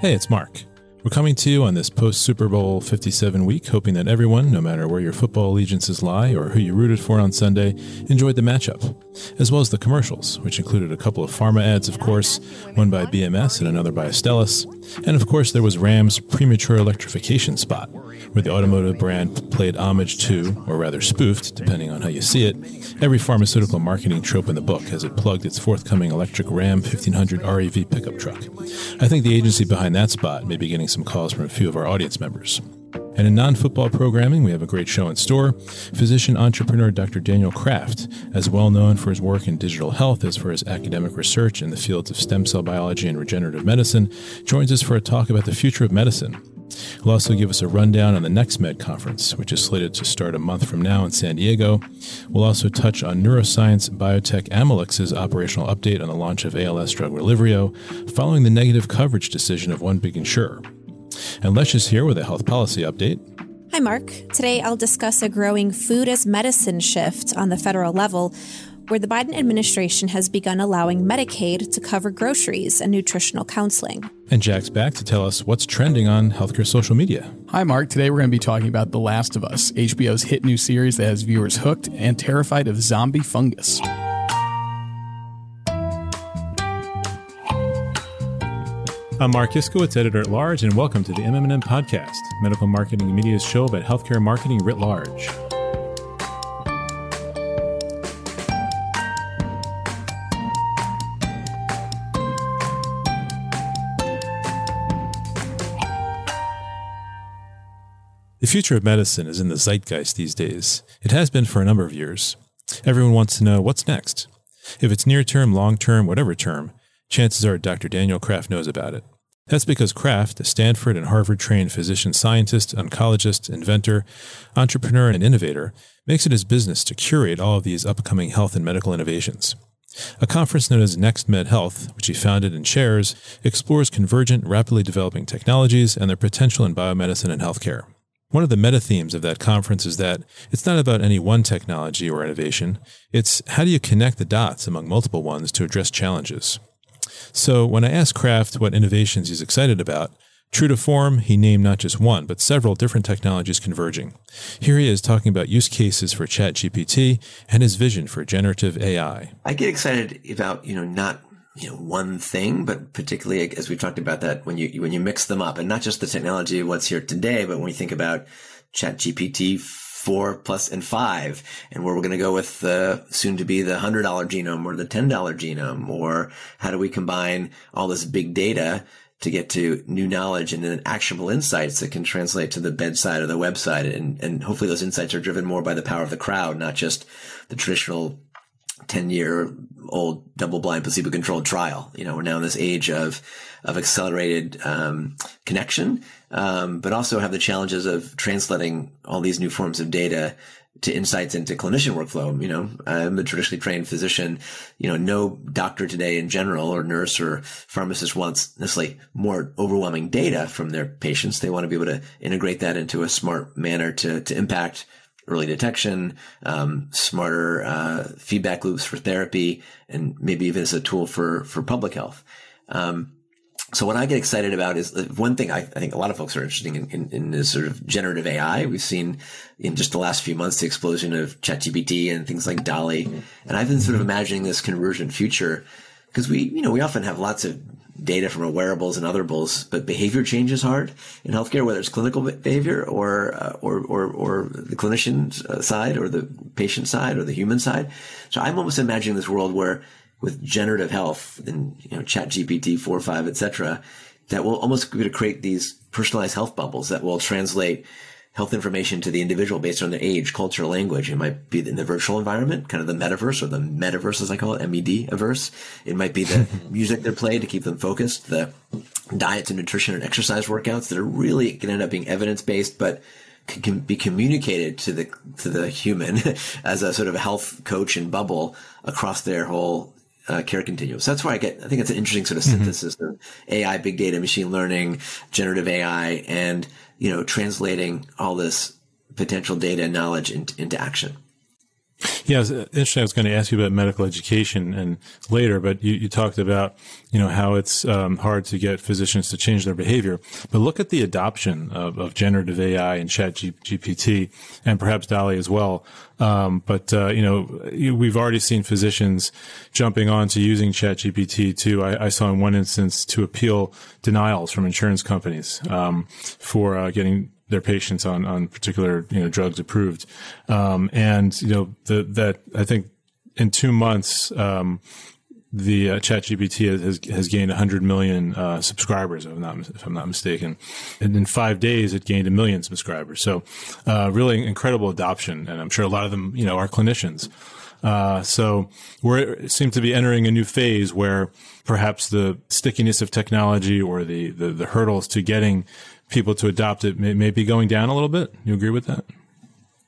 Hey, it's Marc. We're coming to you on this post Super Bowl 57 week, hoping that everyone, no matter where your football allegiances lie or who you rooted for on Sunday, enjoyed the matchup, as well as the commercials, which included a couple of pharma ads, of course, one by BMS and another by Astellas. And of course, there was Ram's premature electrification spot, where the automotive brand played homage to, or rather spoofed, depending on how you see it, every pharmaceutical marketing trope in the book as it plugged its forthcoming electric Ram 1500 REV pickup truck. I think the agency behind that spot may be getting some calls from a few of our audience members. And in non football programming, we have a great show in store. Physician entrepreneur Dr. Daniel Kraft, as well known for his work in digital health as for his academic research in the fields of stem cell biology and regenerative medicine, joins us for a talk about the future of medicine. He'll also give us a rundown on the NextMed conference, which is slated to start a month from now in San Diego. We'll also touch on neuroscience biotech Amylyx's operational update on the launch of ALS drug Relyvrio, following the negative coverage decision of one big insurer. And Lecia's here with a health policy update. Hi, Marc. Today I'll discuss a growing food as medicine shift on the federal level, where the Biden administration has begun allowing Medicaid to cover groceries and nutritional counseling. And Jack's back to tell us what's trending on healthcare social media. Hi, Marc. Today we're going to be talking about The Last of Us, HBO's hit new series that has viewers hooked and terrified of zombie fungus. I'm Marc Iskowitz, editor at large, and welcome to the MMM Podcast, medical marketing and media's show about healthcare marketing writ large. The future of medicine is in the zeitgeist these days. It has been for a number of years. Everyone wants to know what's next. If it's near term, long term, whatever term, chances are Dr. Daniel Kraft knows about it. That's because Kraft, a Stanford and Harvard trained physician scientist, oncologist, inventor, entrepreneur, and innovator, makes it his business to curate all of these upcoming health and medical innovations. A conference known as NextMed Health, which he founded and chairs, explores convergent, rapidly developing technologies and their potential in biomedicine and healthcare. One of the meta themes of that conference is that it's not about any one technology or innovation. It's how do you connect the dots among multiple ones to address challenges? So when I asked Kraft what innovations he's excited about, true to form, he named not just one, but several different technologies converging. Here he is talking about use cases for ChatGPT and his vision for generative AI. I get excited about, you know, not you know one thing, but particularly as we've talked about that when you when you mix them up, and not just the technology of what's here today, but when we think about ChatGPT four plus and five, and where we're going to go with the soon to be the hundred dollar genome or the ten dollar genome, or how do we combine all this big data to get to new knowledge and then actionable insights that can translate to the bedside or the website, and and hopefully those insights are driven more by the power of the crowd, not just the traditional 10 year old double blind placebo controlled trial. You know, we're now in this age of, of accelerated, um, connection, um, but also have the challenges of translating all these new forms of data to insights into clinician workflow. You know, I'm a traditionally trained physician. You know, no doctor today in general or nurse or pharmacist wants necessarily more overwhelming data from their patients. They want to be able to integrate that into a smart manner to, to impact early detection, um, smarter uh, feedback loops for therapy, and maybe even as a tool for for public health. Um, so what I get excited about is uh, one thing I, I think a lot of folks are interested in, in, in this sort of generative AI. We've seen in just the last few months the explosion of ChatGPT and things like DALL-E, and I've been sort of imagining this convergent future because we, you know, we often have lots of data from wearables and other otherables, but behavior change is hard in healthcare, whether it's clinical behavior or uh, or, or or the clinician uh, side or the patient side or the human side. So I'm almost imagining this world where with generative health and you know chat gpt 4 5 etc that will almost create these personalized health bubbles that will translate health information to the individual based on their age, culture, language. It might be in the virtual environment, kind of the metaverse or the metaverse as I call it, MED averse. It might be the music they're playing to keep them focused, the diets and nutrition and exercise workouts that are really going to end up being evidence based, but can be communicated to the to the human as a sort of health coach and bubble across their whole uh, care continuum. So that's why I get. I think it's an interesting sort of mm-hmm. synthesis mm-hmm. of AI, big data, machine learning, generative AI, and you know, translating all this potential data and knowledge into, into action. Yeah, it's interesting. I was going to ask you about medical education and later, but you, you talked about, you know, how it's um, hard to get physicians to change their behavior. But look at the adoption of, of generative AI and chat G- GPT and perhaps DALL-E as well. Um, but, uh, you know, we've already seen physicians jumping on to using chat GPT too. I, I, saw in one instance to appeal denials from insurance companies, um, for, uh, getting their patients on on particular you know drugs approved, um, and you know the, that I think in two months. Um, the uh, ChatGPT has has gained 100 million uh, subscribers, if I'm not if I'm not mistaken, and in five days it gained a million subscribers. So, uh, really incredible adoption, and I'm sure a lot of them, you know, are clinicians. Uh, so we seem to be entering a new phase where perhaps the stickiness of technology or the, the, the hurdles to getting people to adopt it may, may be going down a little bit. You agree with that?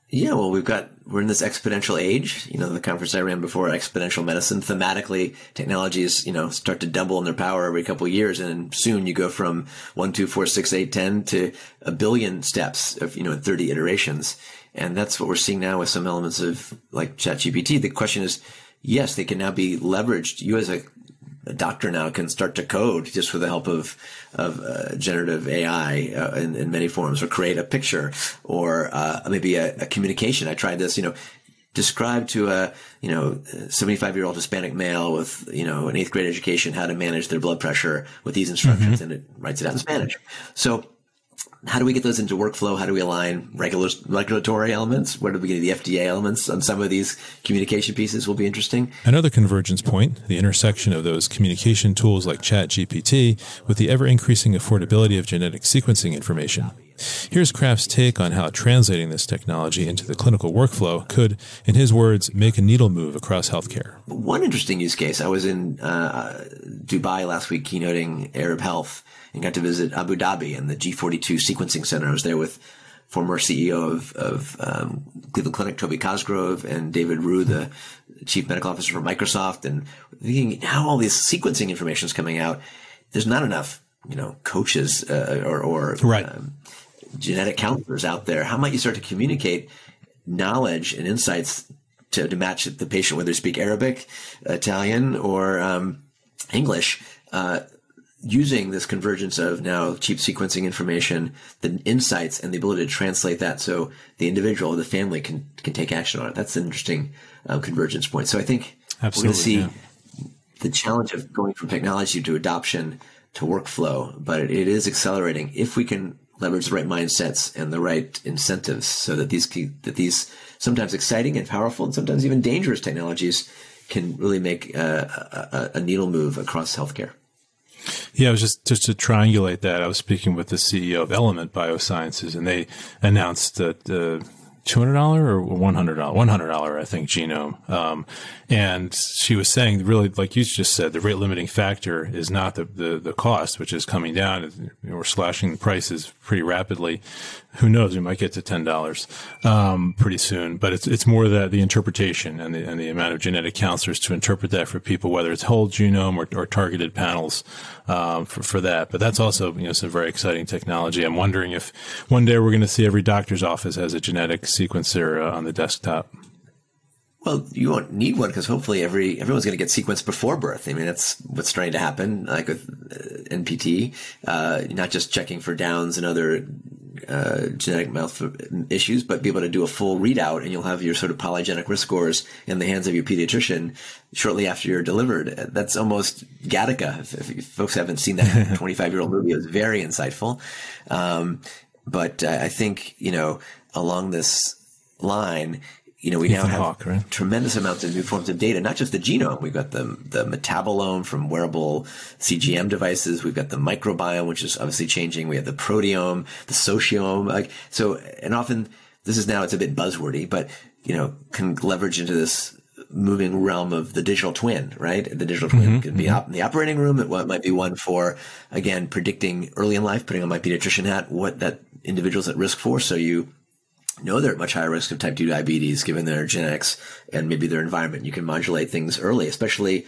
Yeah, well, we've got we're in this exponential age. You know, the conference I ran before, exponential medicine. Thematically, technologies you know start to double in their power every couple of years, and soon you go from one, two, four, six, eight, ten to a billion steps of you know thirty iterations, and that's what we're seeing now with some elements of like ChatGPT. The question is, yes, they can now be leveraged. You as a a doctor now can start to code just with the help of of uh, generative AI uh, in, in, many forms, or create a picture, or uh, maybe a, a, communication. I tried this, you know, describe to a you know 75 year old Hispanic male with you know an eighth grade education how to manage their blood pressure with these instructions, mm-hmm. and it writes it out in Spanish. So how do we get those into workflow? How do we align regular, regulatory elements? Where do we get the FDA elements on some of these communication pieces will be interesting. Another convergence point, the intersection of those communication tools like ChatGPT with the ever increasing affordability of genetic sequencing information. Here's Kraft's take on how translating this technology into the clinical workflow could, in his words, make a needle move across healthcare. One interesting use case, I was in uh, Dubai last week keynoting Arab Health and got to visit Abu Dhabi and the G42 sequencing center. I was there with former CEO of, of um, Cleveland Clinic, Toby Cosgrove, and David Rhew, the chief medical officer for Microsoft. And thinking how all this sequencing information is coming out. There's not enough, you know, coaches uh, or, or right. um, genetic counselors out there. How might you start to communicate knowledge and insights to, to match the patient, whether they speak Arabic, Italian, or um, English? Uh, using this convergence of now cheap sequencing information, the insights, and the ability to translate that so the individual, or the family can can take action on it. That's an interesting um, convergence point. So I think Absolutely, we're going to see yeah. the challenge of going from technology to adoption to workflow, but it, it is accelerating if we can leverage the right mindsets and the right incentives so that these that these sometimes exciting and powerful and sometimes even dangerous technologies can really make a, a, a needle move across healthcare. Yeah, I was just just to triangulate that. I was speaking with the CEO of Element Biosciences, and they announced that uh, two hundred dollar or one hundred dollar, one hundred dollar, I think, genome. Um, and she was saying, really, like you just said, the rate limiting factor is not the, the, the cost, which is coming down. We're slashing the prices pretty rapidly. Who knows? We might get to ten dollars um, pretty soon. But it's it's more that the interpretation and the and the amount of genetic counselors to interpret that for people, whether it's whole genome or, or targeted panels um, for for that. But that's also you know some very exciting technology. I'm wondering if one day we're going to see every doctor's office has a genetic sequencer uh, on the desktop. Well, you won't need one because hopefully every everyone's going to get sequenced before birth. I mean, that's what's starting to happen, like with uh, NIPT, uh, not just checking for downs and other uh, genetic mouth issues, but be able to do a full readout, and you'll have your sort of polygenic risk scores in the hands of your pediatrician shortly after you're delivered. That's almost Gattaca. If, if folks haven't seen that 25 year old movie, it was very insightful. Um, but uh, I think you know along this line you know, we Ethan now have Hawke, right? tremendous amounts of new forms of data, not just the genome. We've got the, the metabolome from wearable CGM devices. We've got the microbiome, which is obviously changing. We have the proteome, the sociome. Like, so, and often this is now, it's a bit buzzwordy, but, you know, can leverage into this moving realm of the digital twin, right? The digital twin mm-hmm, could be mm-hmm. in the operating room. It might be one for, again, predicting early in life, putting on my pediatrician hat, what that individual's at risk for. So you know they're at much higher risk of type 2 diabetes given their genetics and maybe their environment. You can modulate things early, especially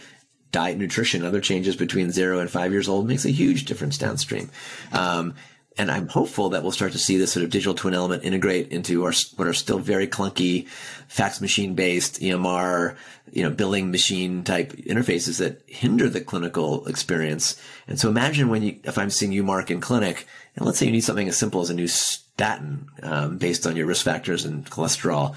diet, nutrition, other changes between zero and five years old makes a huge difference downstream. Um, and I'm hopeful that we'll start to see this sort of digital twin element integrate into our what are still very clunky fax machine based EMR, you know, billing machine type interfaces that hinder the clinical experience. And so imagine when you, if I'm seeing you, Marc, in clinic, and let's say you need something as simple as a new statin um, based on your risk factors and cholesterol.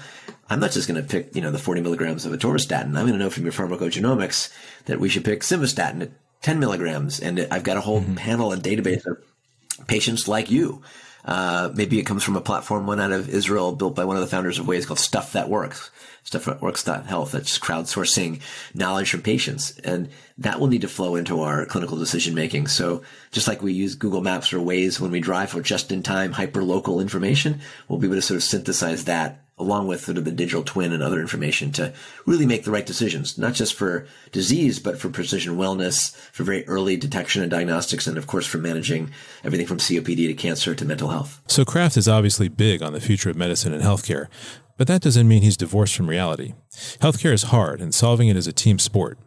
I'm not just going to pick, you know, the 40 milligrams of atorvastatin. I'm going to know from your pharmacogenomics that we should pick simvastatin at 10 milligrams. And I've got a whole mm-hmm. panel and database of patients like you. Uh, maybe it comes from a platform one out of Israel built by one of the founders of Waze called Stuff That Works, Stuff That Works Health. That's crowdsourcing knowledge from patients. And that will need to flow into our clinical decision making. So just like we use Google Maps or Waze when we drive for just in time hyper local information, we'll be able to sort of synthesize that along with sort of the digital twin and other information to really make the right decisions, not just for disease, but for precision wellness, for very early detection and diagnostics, and of course for managing everything from COPD to cancer to mental health. So Kraft is obviously big on the future of medicine and healthcare, but that doesn't mean he's divorced from reality. Healthcare is hard, and solving it is a team sport.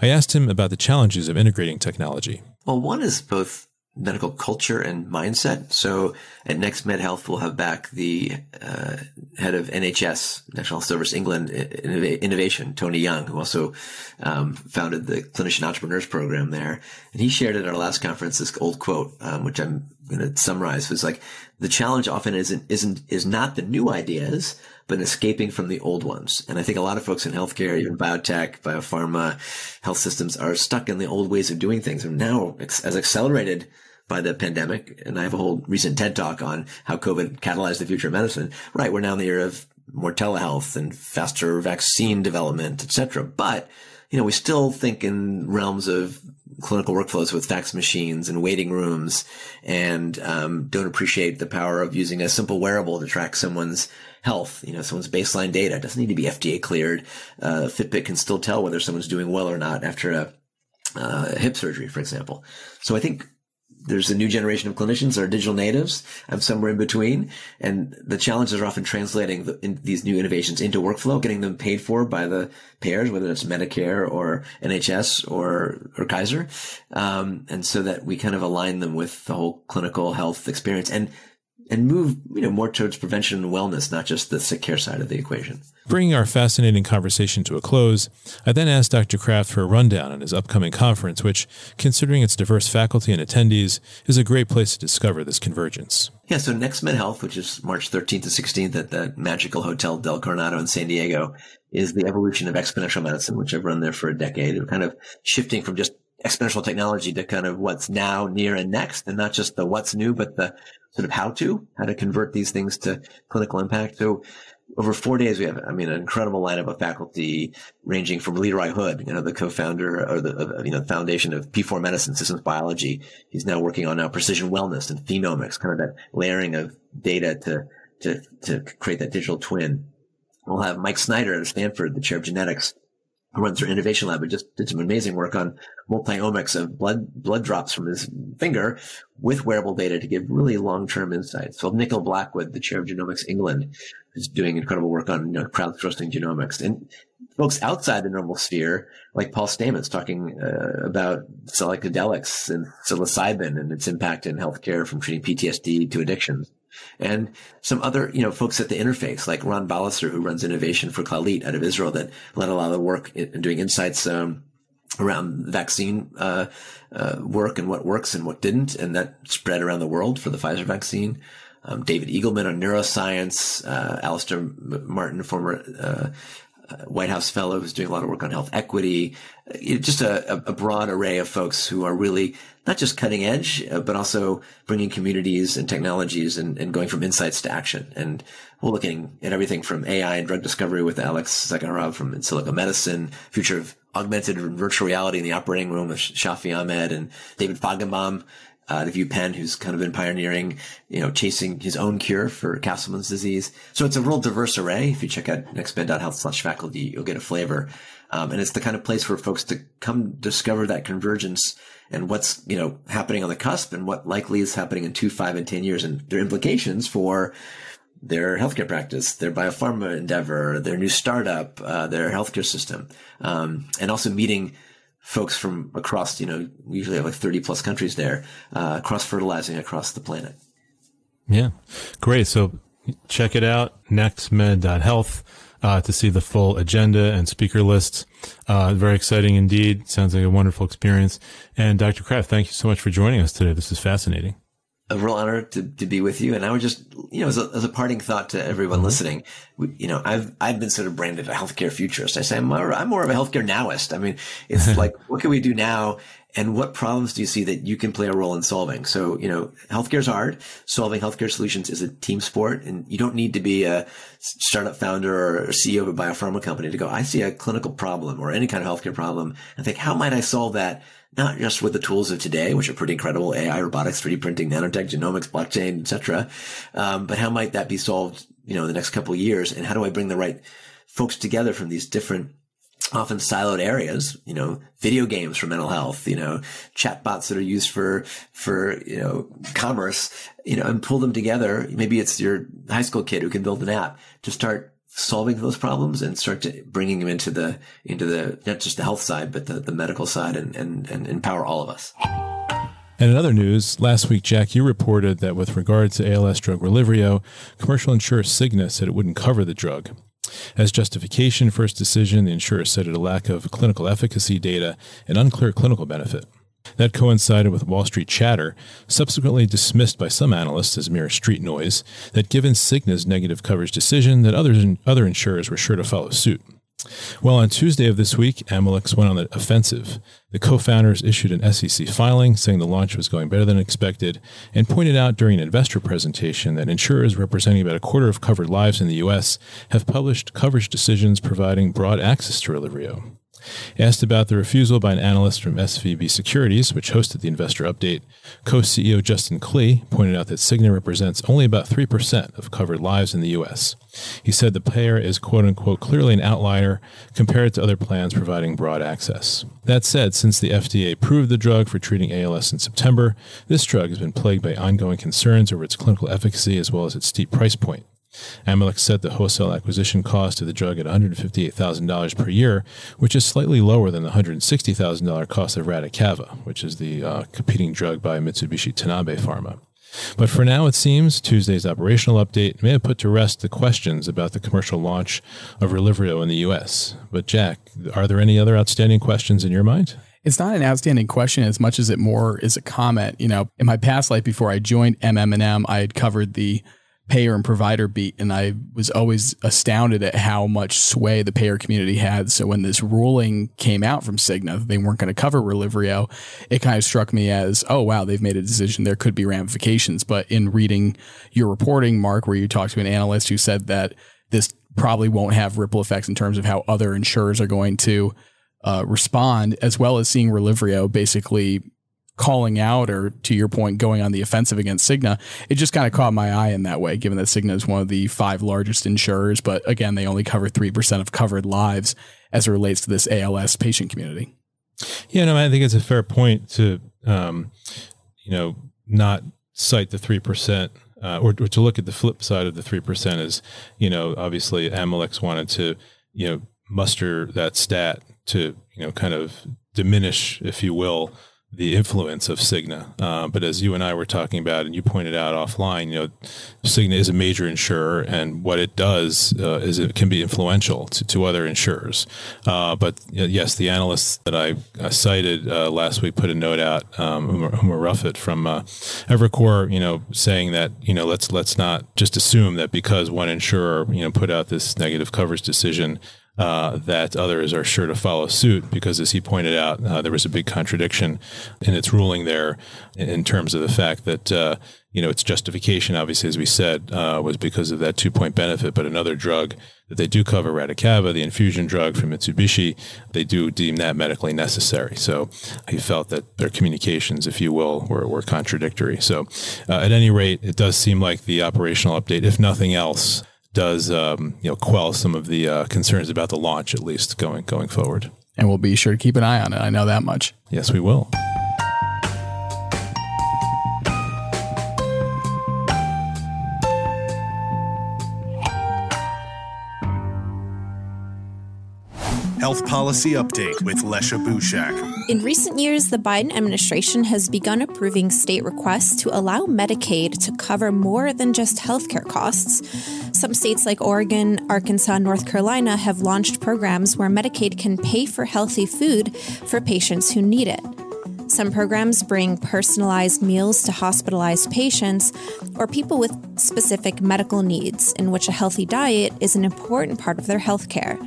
I asked him about the challenges of integrating technology. Well, one is both medical culture and mindset. So at Next Med Health, we'll have back the uh, head of NHS, National Health Service England Innovation, Tony Young, who also um, founded the Clinician Entrepreneurs Program there. And he shared at our last conference this old quote, um, which I'm going to summarize, was like, the challenge often isn't, isn't, is not the new ideas, but escaping from the old ones. And I think a lot of folks in healthcare, even biotech, biopharma, health systems are stuck in the old ways of doing things. And now, as accelerated by the pandemic, and I have a whole recent TED talk on how COVID catalyzed the future of medicine. Right, we're now in the era of more telehealth and faster vaccine development, etc. But you know, we still think in realms of clinical workflows with fax machines and waiting rooms, and um, don't appreciate the power of using a simple wearable to track someone's health, you know, someone's baseline data. It doesn't need to be FDA cleared. Uh, Fitbit can still tell whether someone's doing well or not after a uh, hip surgery, for example. So I think there's a new generation of clinicians that are digital natives. I'm somewhere in between. And the challenges are often translating the, in these new innovations into workflow, getting them paid for by the payers, whether it's Medicare or NHS or, or Kaiser. Um, and so that we kind of align them with the whole clinical health experience. And and move you know more towards prevention and wellness, not just the sick care side of the equation. Bringing our fascinating conversation to a close, I then asked Dr. Kraft for a rundown on his upcoming conference, which, considering its diverse faculty and attendees, is a great place to discover this convergence. Yeah, so Next Med Health, which is March 13th to 16th at the magical Hotel Del Coronado in San Diego, is the evolution of exponential medicine, which I've run there for a decade. We're kind of shifting from just exponential technology to kind of what's now, near, and next, and not just the what's new, but the sort of how to, how to convert these things to clinical impact. So over four days, we have, I mean, an incredible lineup of faculty ranging from Leroy Hood, you know, the co-founder or the, you know, foundation of P4 medicine, systems biology. He's now working on now precision wellness and phenomics, kind of that layering of data to, to, to create that digital twin. We'll have Mike Snyder at Stanford, the chair of genetics, who runs their innovation lab, but just did some amazing work on multi-omics of blood blood drops from his finger with wearable data to give really long-term insights. So Nicola Blackwood, the chair of Genomics England, is doing incredible work on you know, crowdsourcing genomics. And folks outside the normal sphere, like Paul Stamets, talking uh, about psychedelics and psilocybin and its impact in healthcare from treating PTSD to addictions and some other, you know, folks at the interface, like Ron Balicer, who runs innovation for Clalit out of Israel, that led a lot of the work in doing insights um, around vaccine uh, uh, work and what works and what didn't, and that spread around the world for the Pfizer vaccine. Um, David Eagleman on neuroscience, uh, Alister Martin, former uh, White House fellow who's doing a lot of work on health equity, just a, a, broad array of folks who are really not just cutting edge, uh, but also bringing communities and technologies and, and, going from insights to action. And we're looking at everything from AI and drug discovery with Alex Zhavoronkov from Insilico Medicine, future of augmented virtual reality in the operating room with Shafi Ahmed and David Fajgenbaum uh, the Penn, who's kind of been pioneering, you know, chasing his own cure for Castleman's disease. So it's a real diverse array. If you check out nextmed.health slash faculty, you'll get a flavor. Um, and it's the kind of place for folks to come discover that convergence and what's, you know, happening on the cusp and what likely is happening in two, five, and 10 years and their implications for their healthcare practice, their biopharma endeavor, their new startup, uh, their healthcare system, um, and also meeting folks from across, you know, we usually have like 30 plus countries there, uh, cross fertilizing across the planet. Yeah, great. So check it out, nextmed.health, uh, to see the full agenda and speaker list. Uh, very exciting indeed. Sounds like a wonderful experience. And Dr. Kraft, thank you so much for joining us today. This is fascinating a real honor to, to be with you. And I would just, you know, as a, as a parting thought to everyone mm-hmm. listening, you know, I've, I've been sort of branded a healthcare futurist. I say I'm more, I'm more of a healthcare nowist. I mean, it's like, what can we do now? And what problems do you see that you can play a role in solving? So, you know, healthcare is hard. Solving healthcare solutions is a team sport and you don't need to be a startup founder or CEO of a biopharma company to go, I see a clinical problem or any kind of healthcare problem and think, how might I solve that? not just with the tools of today, which are pretty incredible, AI, robotics, 3D printing, nanotech, genomics, blockchain, etc. Um, but how might that be solved, you know, in the next couple of years? And how do I bring the right folks together from these different often siloed areas, you know, video games for mental health, you know, chatbots that are used for, for, you know, commerce, you know, and pull them together. Maybe it's your high school kid who can build an app to start solving those problems and start to bringing them into the into the not just the health side but the, the medical side and, and and empower all of us and in other news, last week, Jack, you reported that with regard to ALS drug Relyvrio, commercial insurer Cigna said it wouldn't cover the drug. As justification for its decision, the insurer cited a lack of clinical efficacy data and unclear clinical benefit. That coincided with Wall Street chatter, subsequently dismissed by some analysts as mere street noise, that given Cigna's negative coverage decision, that others, other insurers were sure to follow suit. Well, on Tuesday of this week, Amylyx went on the offensive. The co founders issued an SEC filing saying the launch was going better than expected and pointed out during an investor presentation that insurers representing about a quarter of covered lives in the U.S. have published coverage decisions providing broad access to Relyvrio. Asked about the refusal by an analyst from SVB Securities, which hosted the investor update, co CEO Justin Klee pointed out that Cigna represents only about 3% of covered lives in the U.S. He said the payer is quote unquote clearly an outlier compared to other plans providing broad access. That said, since the FDA approved the drug for treating ALS in September, this drug has been plagued by ongoing concerns over its clinical efficacy as well as its steep price point. Amylyx set the wholesale acquisition cost of the drug at $158,000 per year, which is slightly lower than the $160,000 cost of Radicava, which is the uh, competing drug by Mitsubishi Tanabe Pharma. But for now, it seems Tuesday's operational update may have put to rest the questions about the commercial launch of Relyvrio in the U.S. But Jack, are there any other outstanding questions in your mind? It's not an outstanding question as much as it more is a comment. You know, in my past life before I joined MM&M, I had covered the payer and provider beat, and I was always astounded at how much sway the payer community had. So when this ruling came out from Cigna that they weren't going to cover Relyvrio, it kind of struck me as, oh wow, they've made a decision. There could be ramifications. But in reading your reporting, Marc, where you talked to an analyst who said that this probably won't have ripple effects in terms of how other insurers are going to uh, respond, as well as seeing Relivrio basically calling out or to your point going on the offensive against Cigna, it just kind of caught my eye in that way, given that Cigna is one of the five largest insurers, but again, they only cover 3% of covered lives as it relates to this ALS patient community. Yeah, no, I think it's a fair point to, um, you know, not cite the 3%. Uh, or, or to look at the flip side of the 3% is, you know, obviously Amylyx wanted to, you know, muster that stat to, you know, kind of diminish, if you will, the influence of Cigna. Uh, but as you and I were talking about, and you pointed out offline, you know, Cigna is a major insurer, and what it does uh, is it can be influential to, to other insurers. Uh, but yes, the analysts that I cited uh, last week put a note out, um, Umer Raffat from uh, Evercore, you know, saying that you know let's let's not just assume that because one insurer you know put out this negative coverage decision uh, that others are sure to follow suit because, as he pointed out, uh, there was a big contradiction in its ruling there in terms of the fact that, uh, you know, its justification, obviously, as we said, uh, was because of that two point benefit. But another drug that they do cover, Radicava, the infusion drug from Mitsubishi, they do deem that medically necessary. So he felt that their communications, if you will, were, were contradictory. So uh, at any rate, it does seem like the operational update, if nothing else, does um, you know quell some of the uh, concerns about the launch, at least going going forward. And we'll be sure to keep an eye on it. I know that much. Yes, we will. Health Policy Update with Lecia Bushak. In recent years, the Biden administration has begun approving state requests to allow Medicaid to cover more than just healthcare costs. Some states like Oregon, Arkansas, North Carolina have launched programs where Medicaid can pay for healthy food for patients who need it. Some programs bring personalized meals to hospitalized patients or people with specific medical needs, in which a healthy diet is an important part of their health care.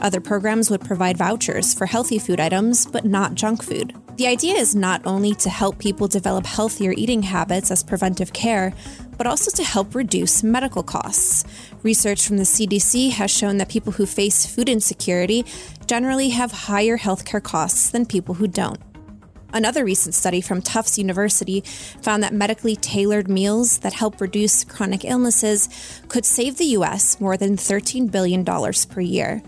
Other programs would provide vouchers for healthy food items, but not junk food. The idea is not only to help people develop healthier eating habits as preventive care, but also to help reduce medical costs. Research from the CDC has shown that people who face food insecurity generally have higher healthcare costs than people who don't. Another recent study from Tufts University found that medically tailored meals that help reduce chronic illnesses could save the U.S. more than $13 billion per year.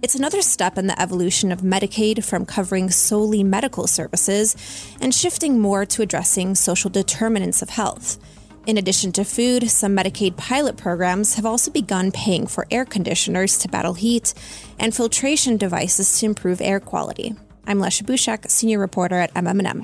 It's another step in the evolution of Medicaid from covering solely medical services and shifting more to addressing social determinants of health. In addition to food, some Medicaid pilot programs have also begun paying for air conditioners to battle heat and filtration devices to improve air quality. I'm Lecia Bushak, senior reporter at MMM.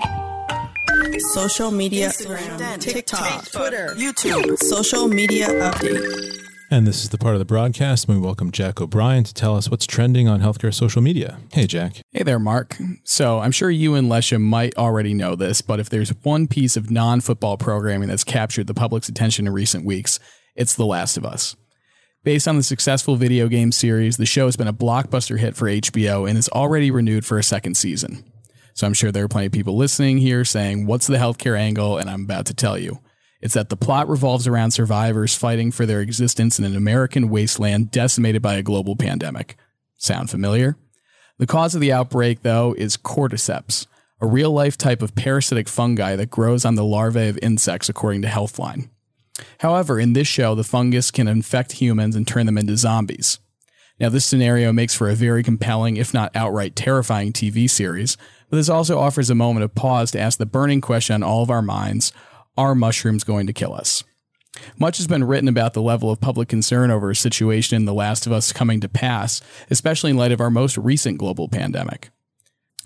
Social media, Instagram, TikTok, Twitter, YouTube, social media update. And this is the part of the broadcast when we welcome Jack O'Brien to tell us what's trending on healthcare social media. Hey, Jack. Hey there, Marc. So I'm sure you and Lecia might already know this, but if there's one piece of non football programming that's captured the public's attention in recent weeks, it's The Last of Us. Based on the successful video game series, the show has been a blockbuster hit for HBO and is already renewed for a second season. So I'm sure there are plenty of people listening here saying, What's the healthcare angle? And I'm about to tell you. It's that the plot revolves around survivors fighting for their existence in an American wasteland decimated by a global pandemic. Sound familiar? The cause of the outbreak, though, is cordyceps, a real life type of parasitic fungi that grows on the larvae of insects, according to Healthline. However, in this show, the fungus can infect humans and turn them into zombies. Now, this scenario makes for a very compelling, if not outright terrifying TV series, but this also offers a moment of pause to ask the burning question on all of our minds are mushrooms going to kill us? Much has been written about the level of public concern over a situation in The Last of Us coming to pass, especially in light of our most recent global pandemic.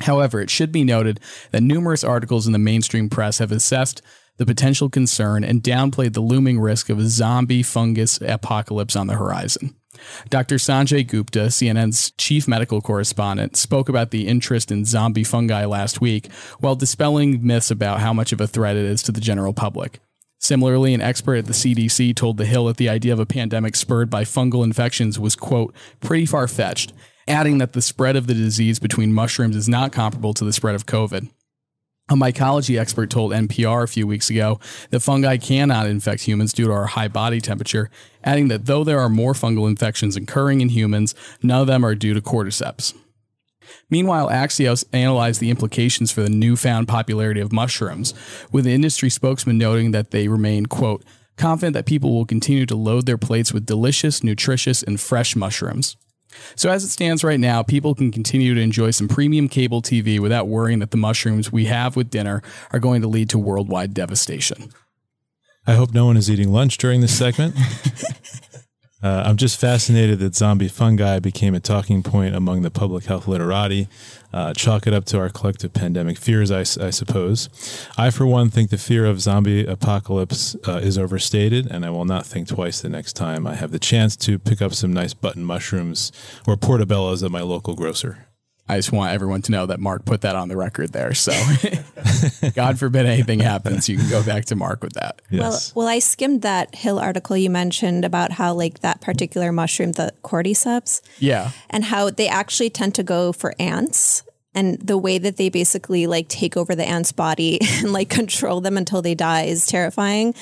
However, it should be noted that numerous articles in the mainstream press have assessed the potential concern and downplayed the looming risk of a zombie fungus apocalypse on the horizon. Dr. Sanjay Gupta, CNN's chief medical correspondent, spoke about the interest in zombie fungi last week while dispelling myths about how much of a threat it is to the general public. Similarly, an expert at the CDC told The Hill that the idea of a pandemic spurred by fungal infections was, quote, pretty far fetched, adding that the spread of the disease between mushrooms is not comparable to the spread of COVID. A mycology expert told NPR a few weeks ago that fungi cannot infect humans due to our high body temperature, adding that though there are more fungal infections occurring in humans, none of them are due to cordyceps. Meanwhile, Axios analyzed the implications for the newfound popularity of mushrooms, with the industry spokesman noting that they remain, quote, confident that people will continue to load their plates with delicious, nutritious, and fresh mushrooms. So, as it stands right now, people can continue to enjoy some premium cable TV without worrying that the mushrooms we have with dinner are going to lead to worldwide devastation. I hope no one is eating lunch during this segment. Uh, I'm just fascinated that zombie fungi became a talking point among the public health literati. Uh, chalk it up to our collective pandemic fears, I, I, suppose. I, for one, think the fear of zombie apocalypse uh, is overstated, and I will not think twice the next time I have the chance to pick up some nice button mushrooms or portobellos at my local grocer. I just want everyone to know that Marc put that on the record there. So, God forbid anything happens, you can go back to Marc with that. Yes. Well, well, I skimmed that Hill article you mentioned about how like that particular mushroom, the cordyceps, yeah, and how they actually tend to go for ants and the way that they basically like take over the ant's body and like control them until they die is terrifying.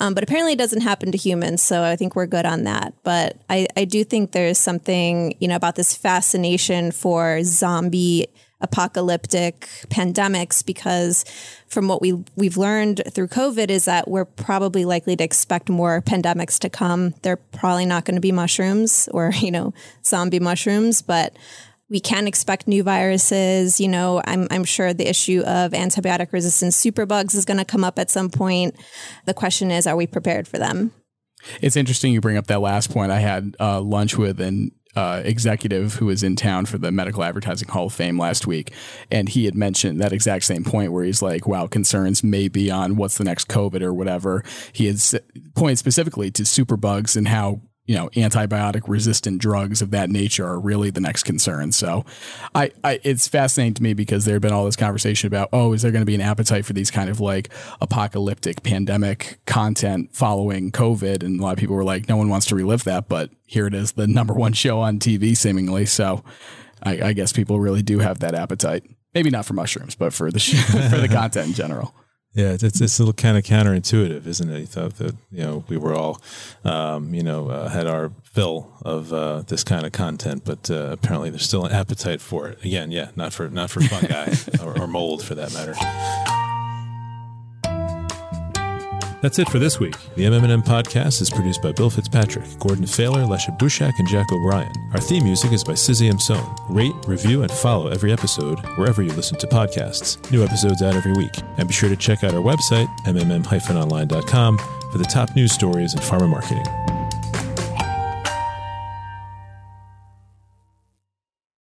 Um, but apparently it doesn't happen to humans, so I think we're good on that. But I, I do think there's something you know about this fascination for zombie apocalyptic pandemics because from what we we've learned through COVID is that we're probably likely to expect more pandemics to come. They're probably not going to be mushrooms or you know zombie mushrooms, but we can expect new viruses. You know, I'm, I'm sure the issue of antibiotic resistant superbugs is going to come up at some point. The question is, are we prepared for them? It's interesting you bring up that last point. I had uh, lunch with an uh, executive who was in town for the Medical Advertising Hall of Fame last week, and he had mentioned that exact same point where he's like, "Wow, concerns may be on what's the next COVID or whatever." He had pointed specifically to superbugs and how you know antibiotic resistant drugs of that nature are really the next concern. So, I, I it's fascinating to me because there had been all this conversation about oh, is there going to be an appetite for these kind of like apocalyptic pandemic content following COVID? And a lot of people were like, no one wants to relive that, but here it is, the number one show on TV seemingly. So, I, I guess people really do have that appetite. Maybe not for mushrooms, but for the for the content in general. Yeah, it's it's, a little kind of counterintuitive, isn't it? You thought that you know we were all, um, you know, uh, had our fill of uh, this kind of content, but uh, apparently there's still an appetite for it. Again, yeah, not for not for fungi or, or mold for that matter. That's it for this week. The MMM podcast is produced by Bill Fitzpatrick, Gordon Failer, Lecia Bushak, and Jack O'Brien. Our theme music is by Sixieme Son. Rate, review, and follow every episode wherever you listen to podcasts. New episodes out every week. And be sure to check out our website, mmm-online.com, for the top news stories in pharma marketing.